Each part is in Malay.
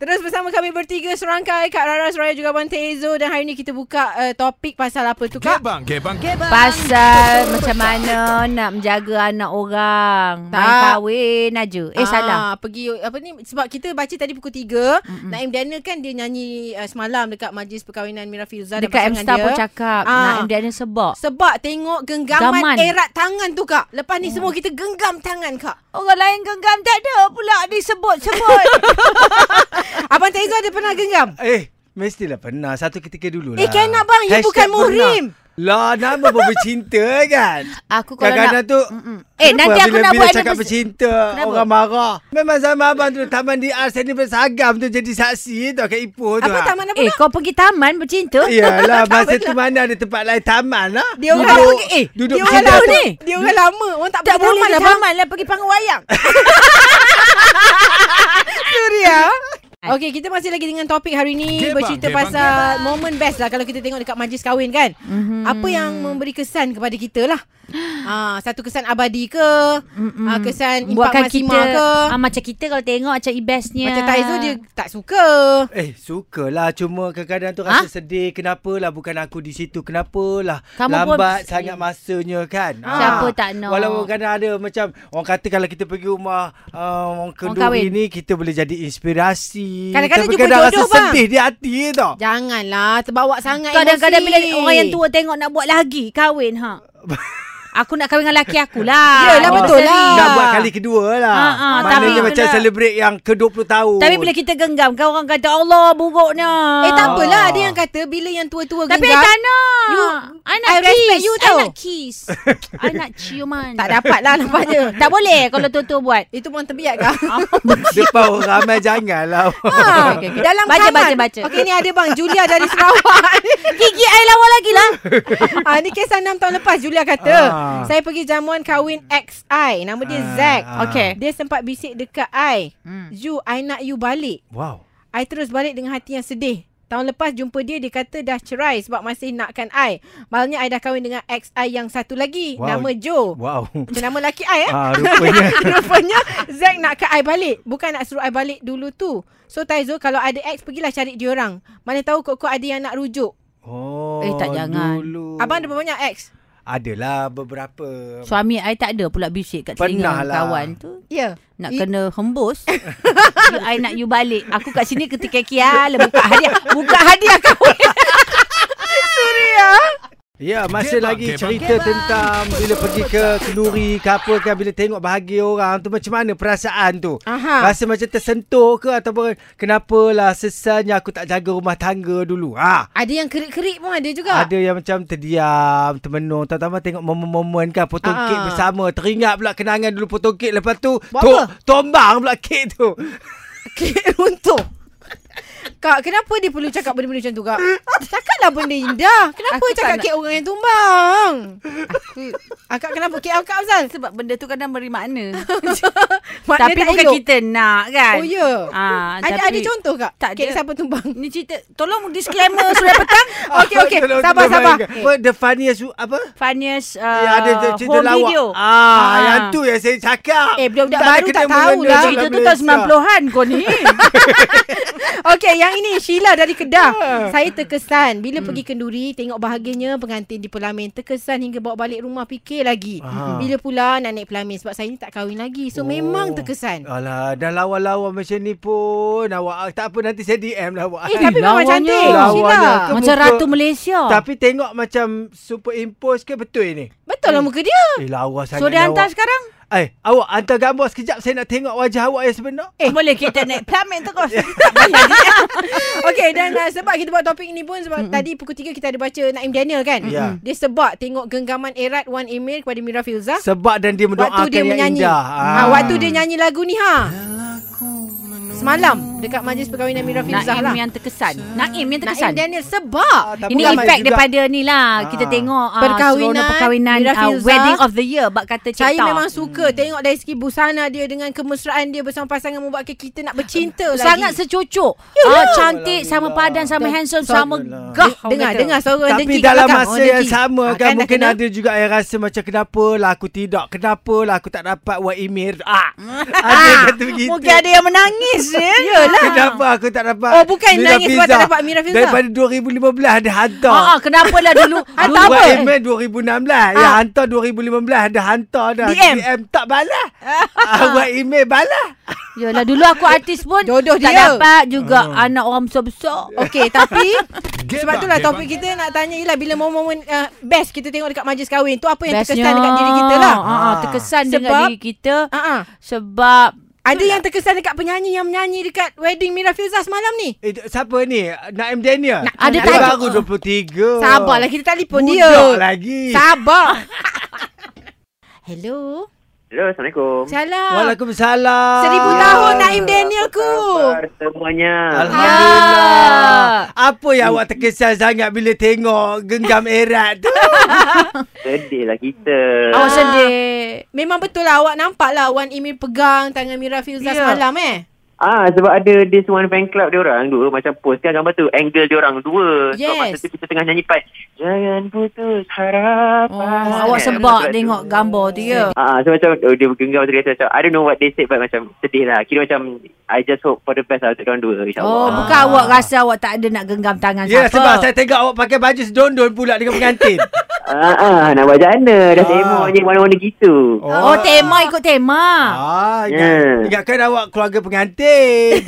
Terus bersama kami bertiga serangkai Kak Rara Suraya juga Abang Tezo dan hari ni kita buka uh, topik pasal apa tu Kak? Gebang, gebang. Pasal macam mana nak menjaga anak orang. Main Tak. kahwin aja. Eh salah. Pergi apa ni sebab kita baca tadi pukul 3 mm Naim Daniel kan dia nyanyi uh, semalam dekat majlis perkahwinan Mira Filza dan Dekat pasangan M-Star dia. pun cakap. Ah. Nak dia ada sebab. Sebab tengok genggaman Gaman. erat tangan tu Kak. Lepas ni semua kita genggam tangan Kak. Orang lain genggam tak ada pula disebut-sebut. Abang Tezo ada pernah genggam? Eh, mestilah pernah. Satu ketika dulu lah. Eh, kan abang, you Hashtag bukan muhrim. pernah. Lah, nama pun bercinta kan? Aku kalau Kadang-kadang nak... tu... Mm-mm. Eh, kenapa nanti aku bila, nak bila buat cakap bercinta, Kenapa? orang marah. Memang zaman abang tu, Taman DR Seni Bersagam tu jadi saksi tu kat Ipoh tu. Apa ah. taman apa? Eh, kau pergi taman bercinta? Yalah, masa tu mana ada tempat lain taman lah. Dia orang duduk, pergi- eh, duduk dia orang ni. Dia orang lama. Orang tak, Tak pergi boleh taman lah, Bang. taman lah pergi panggung wayang. Suria. Okey, kita masih lagi dengan topik hari ni Gebang, bercerita gebang, pasal momen best lah kalau kita tengok dekat majlis kahwin kan. Mhm. Apa yang memberi kesan kepada kita lah. Ah, satu kesan abadi ke? Ah, kesan impak Buatkan maksima kita ke? ah, Macam kita kalau tengok Macam ibesnya Macam Taizo dia tak suka. Eh, sukalah. Cuma kadang-kadang tu rasa sedih. Kenapalah bukan aku di situ. Kenapalah Kamu pun- lambat sangat masanya kan. Siapa Ah. tak nak? Walaupun kadang ada macam orang kata kalau kita pergi rumah uh, orang kahwin. kenduri ni kita boleh jadi inspirasi. Kadang-kadang Tapi jumpa kadang jodoh, rasa bang. sedih di hati tau. Janganlah terbawa sangat Kadang-kadang bila emosi. orang yang tua tengok nak buat lagi kahwin ha. Aku nak kahwin dengan lelaki aku lah. Yelah, betul Anniversary. lah. Nak buat kali kedua lah. Ah, ah, Maknanya tapi- macam celebrate yang ke-20 tahun. Tapi bila kita genggam kan orang kata Allah buruknya. Eh tak apalah Ah. Kata Bila yang tua-tua Tapi I genggam tak nak. You- I nak I kiss. respect you I tau. nak kiss. I nak ciuman. Tak dapat lah nampaknya tak boleh kalau tua-tua buat. Itu pun terbiak kah? Depan orang ramai janganlah. Ha, okey, okey. Dalam Baca, kamar. baca, baca. Okey ni ada bang Julia dari Sarawak. Gigi I lawa lagi lah. ah, ni kisah 6 tahun lepas Julia kata. Ah. Saya pergi jamuan kahwin XI. Nama dia Ah, Zack. ah. Okey. Dia sempat bisik dekat I. Hmm. Ju, I nak you balik. Wow. I terus balik dengan hati yang sedih. Tahun lepas jumpa dia, dia kata dah cerai sebab masih nakkan I. Malangnya I dah kahwin dengan ex I yang satu lagi. Wow. Nama Joe. Wow. Macam nama lelaki I eh. Ah, rupanya. Rupanya Zack nak kat I balik. Bukan nak suruh I balik dulu tu. So Taizo kalau ada ex pergilah cari dia orang. Mana tahu kok-kok ada yang nak rujuk. Oh, Eh, tak jangan. Dulu. Abang ada berapa banyak ex? Adalah beberapa. Suami I tak ada pula bisik kat telinga Pernah lah. kawan tu. Ya. Nak I- kena hembus you, I nak you balik Aku kat sini ketika kia lah Buka hadiah Buka hadiah kahwin Suria. Ya, masih Gebang, lagi gebang. cerita tentang bila pergi ke kenduri ke apa kan bila tengok bahagia orang tu macam mana perasaan tu? Aha. Rasa macam tersentuh ke ataupun kenapalah sesanya aku tak jaga rumah tangga dulu. Ha. Ada yang kerik-kerik pun ada juga. Ada yang macam terdiam, termenung. Terutama tengok momen-momen kan potong Ah. kek bersama. Teringat pula kenangan dulu potong kek. Lepas tu to- tombang pula kek tu. Kek runtuh. Kak, kenapa dia perlu cakap benda-benda macam tu, Kak? Cakaplah benda indah. Kenapa Aku cakap kek orang yang tumbang? Akak kenapa kek akak, Azal? Sebab benda tu kadang beri makna Maknanya Tapi bukan elok. kita nak kan Oh, ya? Ah, Ada, tapi ada contoh, Kak? Tak kek ada. siapa tumbang? Ni cerita Tolong disclaimer Sudah petang Okey, okey. Tolong- Sabar, sabar. Apa the funniest apa? Funniest uh, yang ada cerita home lawak. video Ah, Ah. yang tu yang saya cakap. Eh, budak-budak baru tak tahu lah. Cerita tu tahun 90-an kau ni Okey, yang ini Sheila dari Kedah. Ah. Saya terkesan bila Hmm. pergi kenduri tengok bahagianya pengantin di pelamin. Terkesan hingga bawa balik rumah fikir lagi. Ah. Bila pula nak naik pelamin sebab saya ni tak kahwin lagi. So Oh. memang terkesan. Alah, dah lawa-lawa macam ni pun. Awak tak apa nanti saya DM lah awak. Eh, tapi memang lawanya. cantik. Lawanya. Sheila. Macam muka- Ratu Malaysia Tapi tengok macam superimpose ke betul ini? Betul lah muka dia. Eh, lawa sangat. So dia hantar awak. sekarang Eh, awak hantar gambar sekejap saya nak tengok wajah awak yang sebenar. Eh boleh kita naik pelamin terus Okey dan uh, sebab kita buat topik ini pun sebab mm tadi pukul 3 kita ada baca Naim Daniel kan. Ya. Dia sebab tengok genggaman erat Wan Emil kepada Mira Filza. Sebab dan dia mendoakan Waktu dia yang menyanyi. indah. Ha, waktu dia nyanyi lagu ni ha. Semalam dekat majlis perkahwinan Mira Filzah Naim lah. yang terkesan Naim yang Naim terkesan Daniel sebab Ah, Ini juga. daripada ni lah Kita Ah. tengok uh, Perkahwinan Seronok perkahwinan Mira uh, Filzah. Wedding of the year Bak kata Cik saya memang suka tengok dari segi busana dia dengan kemesraan dia bersama pasangan membuatkan kita nak bercinta lagi. Sangat secucuk Yalah. ah, Cantik Sama padan Sama Dan- handsome so- Sama gah dengar dengar suara Tapi dalam masa orang yang sama Ah, kan, mungkin ada juga yang rasa macam kenapa lah aku tidak, kenapa lah aku tak dapat Wak Emir. Ah, ada kata begitu. Mungkin ada yang menangis ya. Yelah Yelah. Kenapa aku tak dapat Oh, bukan Mira nangis sebab tak dapat Mira Filzah. Daripada 2015 ada hantar Ah, ah, kenapa lah dulu? Hantar apa? Buat email 2016 Ya Ah. hantar 2015 Ada hantar dah DM? DM tak balas ah, Buat email balas Yalah dulu aku artis pun Jodoh tak dia. dapat juga anak orang besar-besar. Okey, tapi sebab itulah topik kita nak tanya ialah bila momen-momen uh, best kita tengok dekat majlis kahwin tu apa yang terkesan dekat diri kita lah. Ah, ah, terkesan Sebab- dengan diri kita Ha ah. sebab Ada yang terkesan dekat penyanyi yang menyanyi dekat wedding Mira Filzah semalam ni. Eh siapa ni Naim Daniel Na- ada Dia tajuk. baru 23 Sabarlah kita telefon Budak dia. lagi Sabar. Hello. Hello, Assalamualaikum. Salam. Waalaikumsalam Seribu tahun Naim Daniel ku. Semuanya. Alhamdulillah Apa yang awak terkesan sangat Bila tengok Genggam erat tu Sedih lah kita. awak Ah. sedih. Memang betul lah awak nampak lah Wan Emil pegang tangan Mira Filzah Ya. semalam eh. Ah, sebab ada this one fan club dia orang dua macam post kan gambar tu angle dia orang dua. Sebab Yes. masa tu kita tengah nyanyi part Jangan putus harapan. Oh, awak Kan, sebab tu. tengok gambar tu ya. Ah, so macam oh, dia bergenggam tu kata macam I don't know what they said but macam sedih lah. Kira macam I just hope for the best lah untuk orang dua insyaAllah. Oh, bukan Ah. awak rasa awak tak ada nak genggam tangan Ya siapa. sebab saya tengok awak pakai baju sedondon pula dengan pengantin Ah, ah, nak buat macam mana? Dah Ah. tengok je warna-warna gitu. Oh, tema ikut tema. Ah, ingat, Yeah. ingatkan awak keluarga pengantin.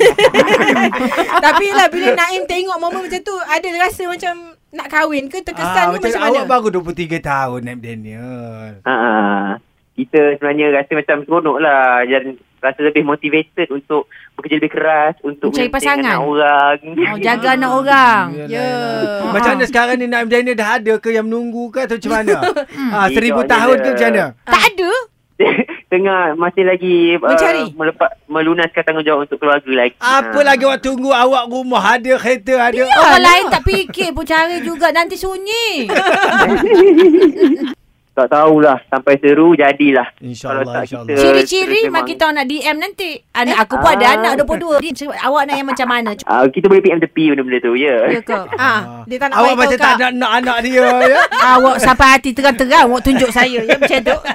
Tapi lah bila Naim tengok momen macam tu ada rasa macam nak kahwin ke terkesan ah, ke macam mana? awak baru 23 tahun Naim Daniel. Ha ah. Kita sebenarnya rasa macam seronok lah dan rasa lebih motivated untuk bekerja lebih keras untuk Mencari pasangan. anak orang. Oh, jaga anak orang. Ya. yalah. Macam mana sekarang ni Naim Daniel dah ada ke yang menunggu ke atau macam mana? ah, seribu Tidaknya tahun ke dah. macam mana? Tak ada. Tengah masih lagi Mencari. uh, melepak, melunaskan tanggungjawab untuk keluarga lagi. Apa Ah. lagi awak tunggu awak rumah ada kereta ada? Orang lain tak fikir pun cari juga nanti sunyi. Tak tahulah sampai seru jadilah. InsyaAllah, Kalau tak insyaAllah. kita- Ciri-ciri mak memang- kita nak DM nanti. Anak aku pun ada Ah. anak 22. Dia Awak nak yang macam mana? Ah, kita boleh PM tepi benda-benda tu, ya. Ya ke? Ah, dia tak nak Awak bagi macam tak nak nak anak dia ya? Awak sampai hati terang-terang awak tunjuk saya. Ya macam tu.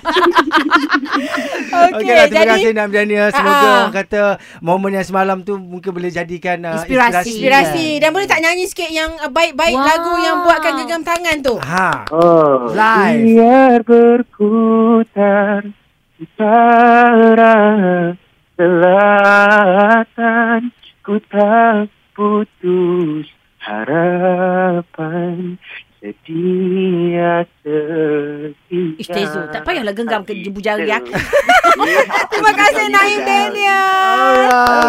Okey, Okey lah, terima jadi kasih Naim Daniel. Semoga Ah. orang kata momen yang semalam tu mungkin boleh jadikan uh, Inspirasi. inspirasi dan boleh tak nyanyi sikit yang uh, baik-baik Wow. lagu yang buatkan genggam tangan tu. Ha. Oh. Live. Biar berputar utara selatan ku tak putus harapan setia setia. Ish, Tezo. Tak payahlah genggam ke jebu jari aku. Terima kasih Naim Daniel.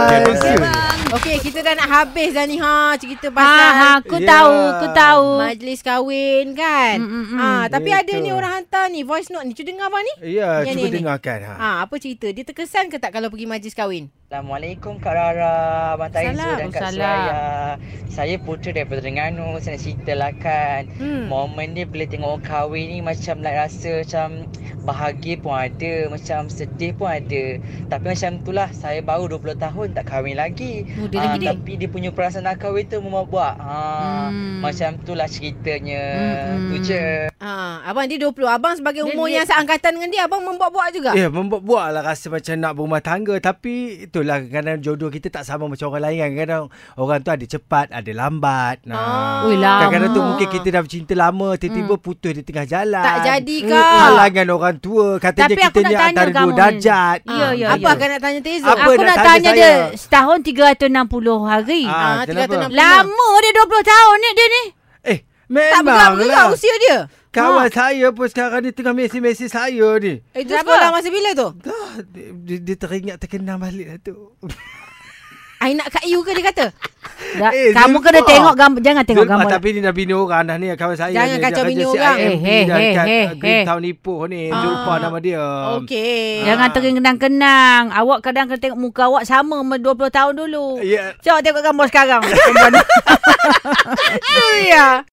Alright. Okey, kita dah nak habis dah ni ha cerita Ha, pasal ha, aku Ya. tahu, aku tahu. majlis kahwin kan. Mm, mm, mm. Ah, tapi ada ni orang hantar ni voice note ni. Cuba dengar apa ni? Ya, Yang cuba ni, ni. dengarkan ha. Ah, apa cerita? Dia terkesan ke tak kalau pergi majlis kahwin? Assalamualaikum Kak Rara, Abang Taizu Salam. dan Kak. Suraya. Saya Putera daripada Terengganu. Saya nak ceritalah kan. Hmm. Momen dia bila tengok orang kahwin ni macam like rasa macam bahagia pun ada, macam sedih pun ada. Tapi macam itulah, saya baru 20 tahun tak kahwin lagi. Muda Ah, lagi dia. tapi dia punya perasaan nak kahwin tu membuat. Ha, Hmm. Macam itulah ceritanya. Hmm, Tu hmm. je. Ah, abang dia 20. Abang sebagai Dia- umur dia- yang seangkatan dengan dia, abang membuat-buat juga. Ya, membuat-buat lah rasa macam nak berumah tangga. Tapi itulah kadang jodoh kita tak sama macam orang lain kan. Kadang orang tu ada cepat, ada lambat. Ah. Nah. Ui, lama. Kadang-kadang tu mungkin kita dah bercinta lama, tiba-tiba putus di tengah jalan. Tak jadi Hmm. kak. Halangan orang tua. Katanya Tapi kita ni antara dua darjat. Ya, Ah, ya, Apa ya. akan nak tanya Tezo? Apa Aku nak nak tanya tanya saya? dia setahun 360 hari. Ah, Ah, kenapa? 360. Lama dia 20 tahun ni dia ni. Eh, Tak memang berapa lah. usia dia? Kawan saya pun sekarang ni tengah mesej-mesej saya ni. Eh, tu Kenapa? sekolah masa bila tu? Dah, dia, dia, dia teringat terkenang balik lah tu. I nak kat you ke dia kata? Da, Eh, kamu Zulfa. kena tengok gambar jangan tengok Zulfa, gambar. tapi ni dah bini orang dah ni kawan saya Jangan ni. kacau bini orang. Eh, dah eh, eh, eh. Town Ipoh ni. Ah. Zulfa nama dia. Okey. Jangan terkenang-kenang. Awak kadang kena tengok muka awak sama sama 20 tahun dulu. Ya. Coba tengok gambar sekarang. Ya.